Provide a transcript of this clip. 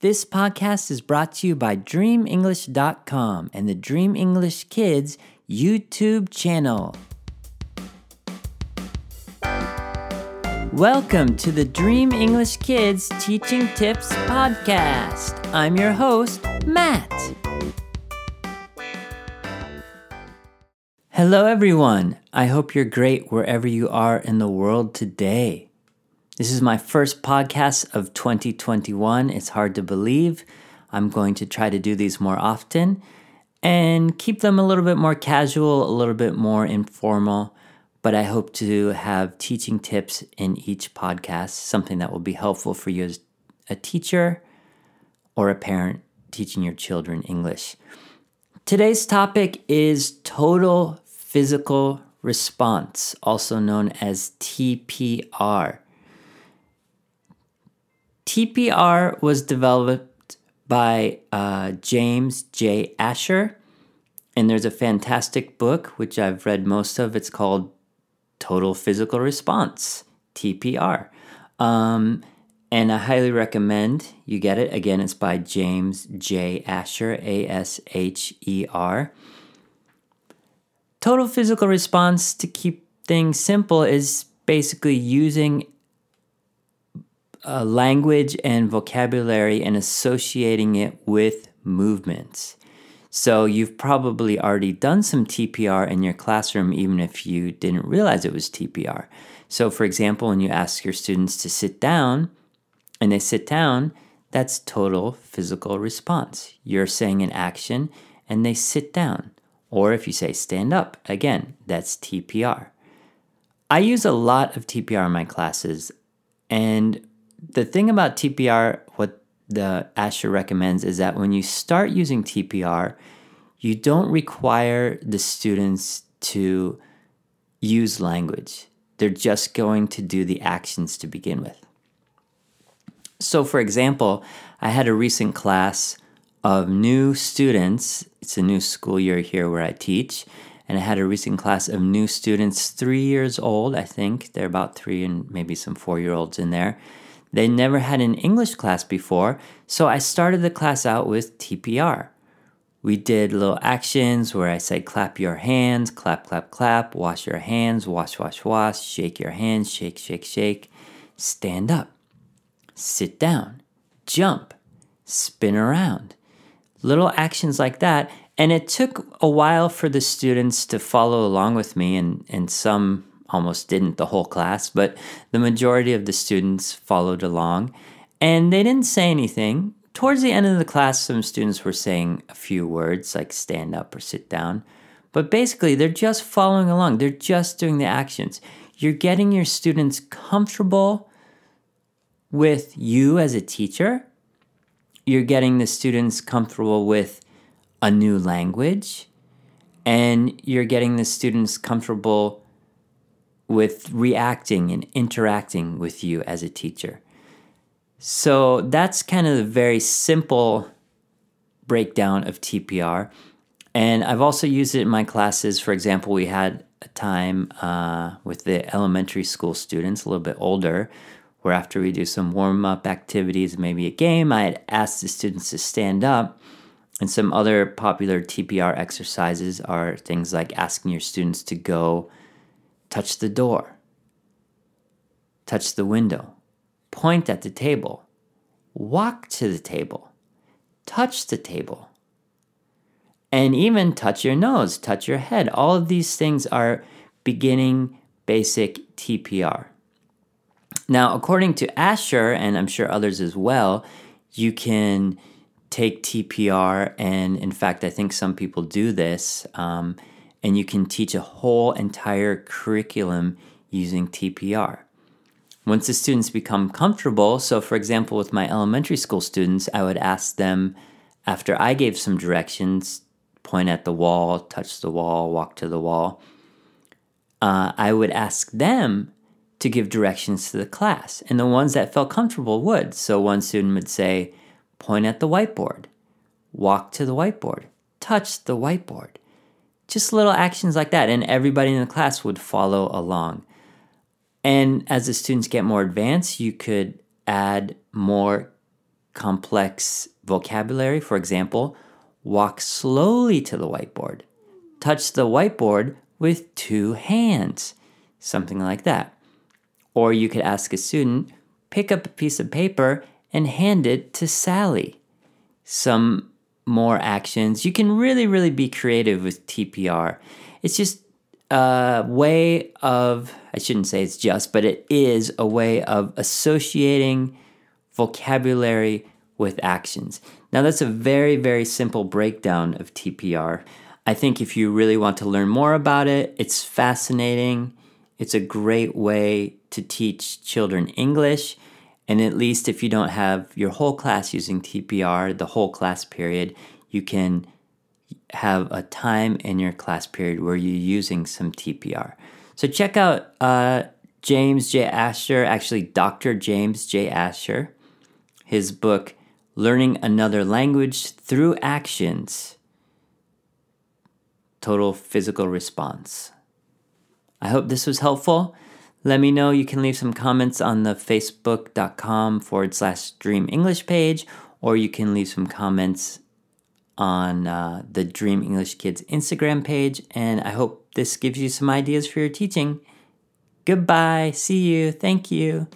This podcast is brought to you by DreamEnglish.com and the Dream English Kids YouTube channel. Welcome to the Dream English Kids Teaching Tips Podcast. I'm your host, Matt. Hello, everyone. I hope you're great wherever you are in the world today. This is my first podcast of 2021. It's hard to believe. I'm going to try to do these more often and keep them a little bit more casual, a little bit more informal. But I hope to have teaching tips in each podcast, something that will be helpful for you as a teacher or a parent teaching your children English. Today's topic is total physical response, also known as TPR. TPR was developed by uh, James J. Asher, and there's a fantastic book which I've read most of. It's called Total Physical Response, TPR. Um, and I highly recommend you get it. Again, it's by James J. Asher, A S H E R. Total physical response, to keep things simple, is basically using uh, language and vocabulary and associating it with movements. So you've probably already done some TPR in your classroom, even if you didn't realize it was TPR. So, for example, when you ask your students to sit down and they sit down, that's total physical response. You're saying an action and they sit down. Or if you say stand up, again, that's TPR. I use a lot of TPR in my classes, and the thing about TPR, what the Asher recommends is that when you start using TPR, you don't require the students to use language. They're just going to do the actions to begin with. So, for example, I had a recent class of new students. It's a new school year here where I teach. And I had a recent class of new students, three years old, I think. They're about three and maybe some four year olds in there. They never had an English class before, so I started the class out with TPR. We did little actions where I said clap your hands, clap, clap, clap, wash your hands, wash, wash, wash, shake your hands, shake, shake, shake, stand up, sit down, jump, spin around. Little actions like that. And it took a while for the students to follow along with me, and, and some almost didn't the whole class, but the majority of the students followed along and they didn't say anything. Towards the end of the class, some students were saying a few words like stand up or sit down, but basically they're just following along, they're just doing the actions. You're getting your students comfortable with you as a teacher. You're getting the students comfortable with a new language, and you're getting the students comfortable with reacting and interacting with you as a teacher. So that's kind of the very simple breakdown of TPR. And I've also used it in my classes. For example, we had a time uh, with the elementary school students, a little bit older, where after we do some warm up activities, maybe a game, I had asked the students to stand up. And some other popular TPR exercises are things like asking your students to go Touch the door. Touch the window. Point at the table. Walk to the table. Touch the table. And even touch your nose, touch your head. All of these things are beginning basic TPR. Now, according to Asher, and I'm sure others as well, you can take TPR, and in fact, I think some people do this. Um, and you can teach a whole entire curriculum using TPR. Once the students become comfortable, so for example, with my elementary school students, I would ask them after I gave some directions point at the wall, touch the wall, walk to the wall. Uh, I would ask them to give directions to the class, and the ones that felt comfortable would. So one student would say, point at the whiteboard, walk to the whiteboard, touch the whiteboard. Just little actions like that, and everybody in the class would follow along. And as the students get more advanced, you could add more complex vocabulary. For example, walk slowly to the whiteboard, touch the whiteboard with two hands, something like that. Or you could ask a student, pick up a piece of paper and hand it to Sally. Some more actions. You can really, really be creative with TPR. It's just a way of, I shouldn't say it's just, but it is a way of associating vocabulary with actions. Now, that's a very, very simple breakdown of TPR. I think if you really want to learn more about it, it's fascinating. It's a great way to teach children English. And at least if you don't have your whole class using TPR, the whole class period, you can have a time in your class period where you're using some TPR. So check out uh, James J. Asher, actually, Dr. James J. Asher, his book, Learning Another Language Through Actions Total Physical Response. I hope this was helpful. Let me know. You can leave some comments on the facebook.com forward slash dream English page, or you can leave some comments on uh, the Dream English Kids Instagram page. And I hope this gives you some ideas for your teaching. Goodbye. See you. Thank you.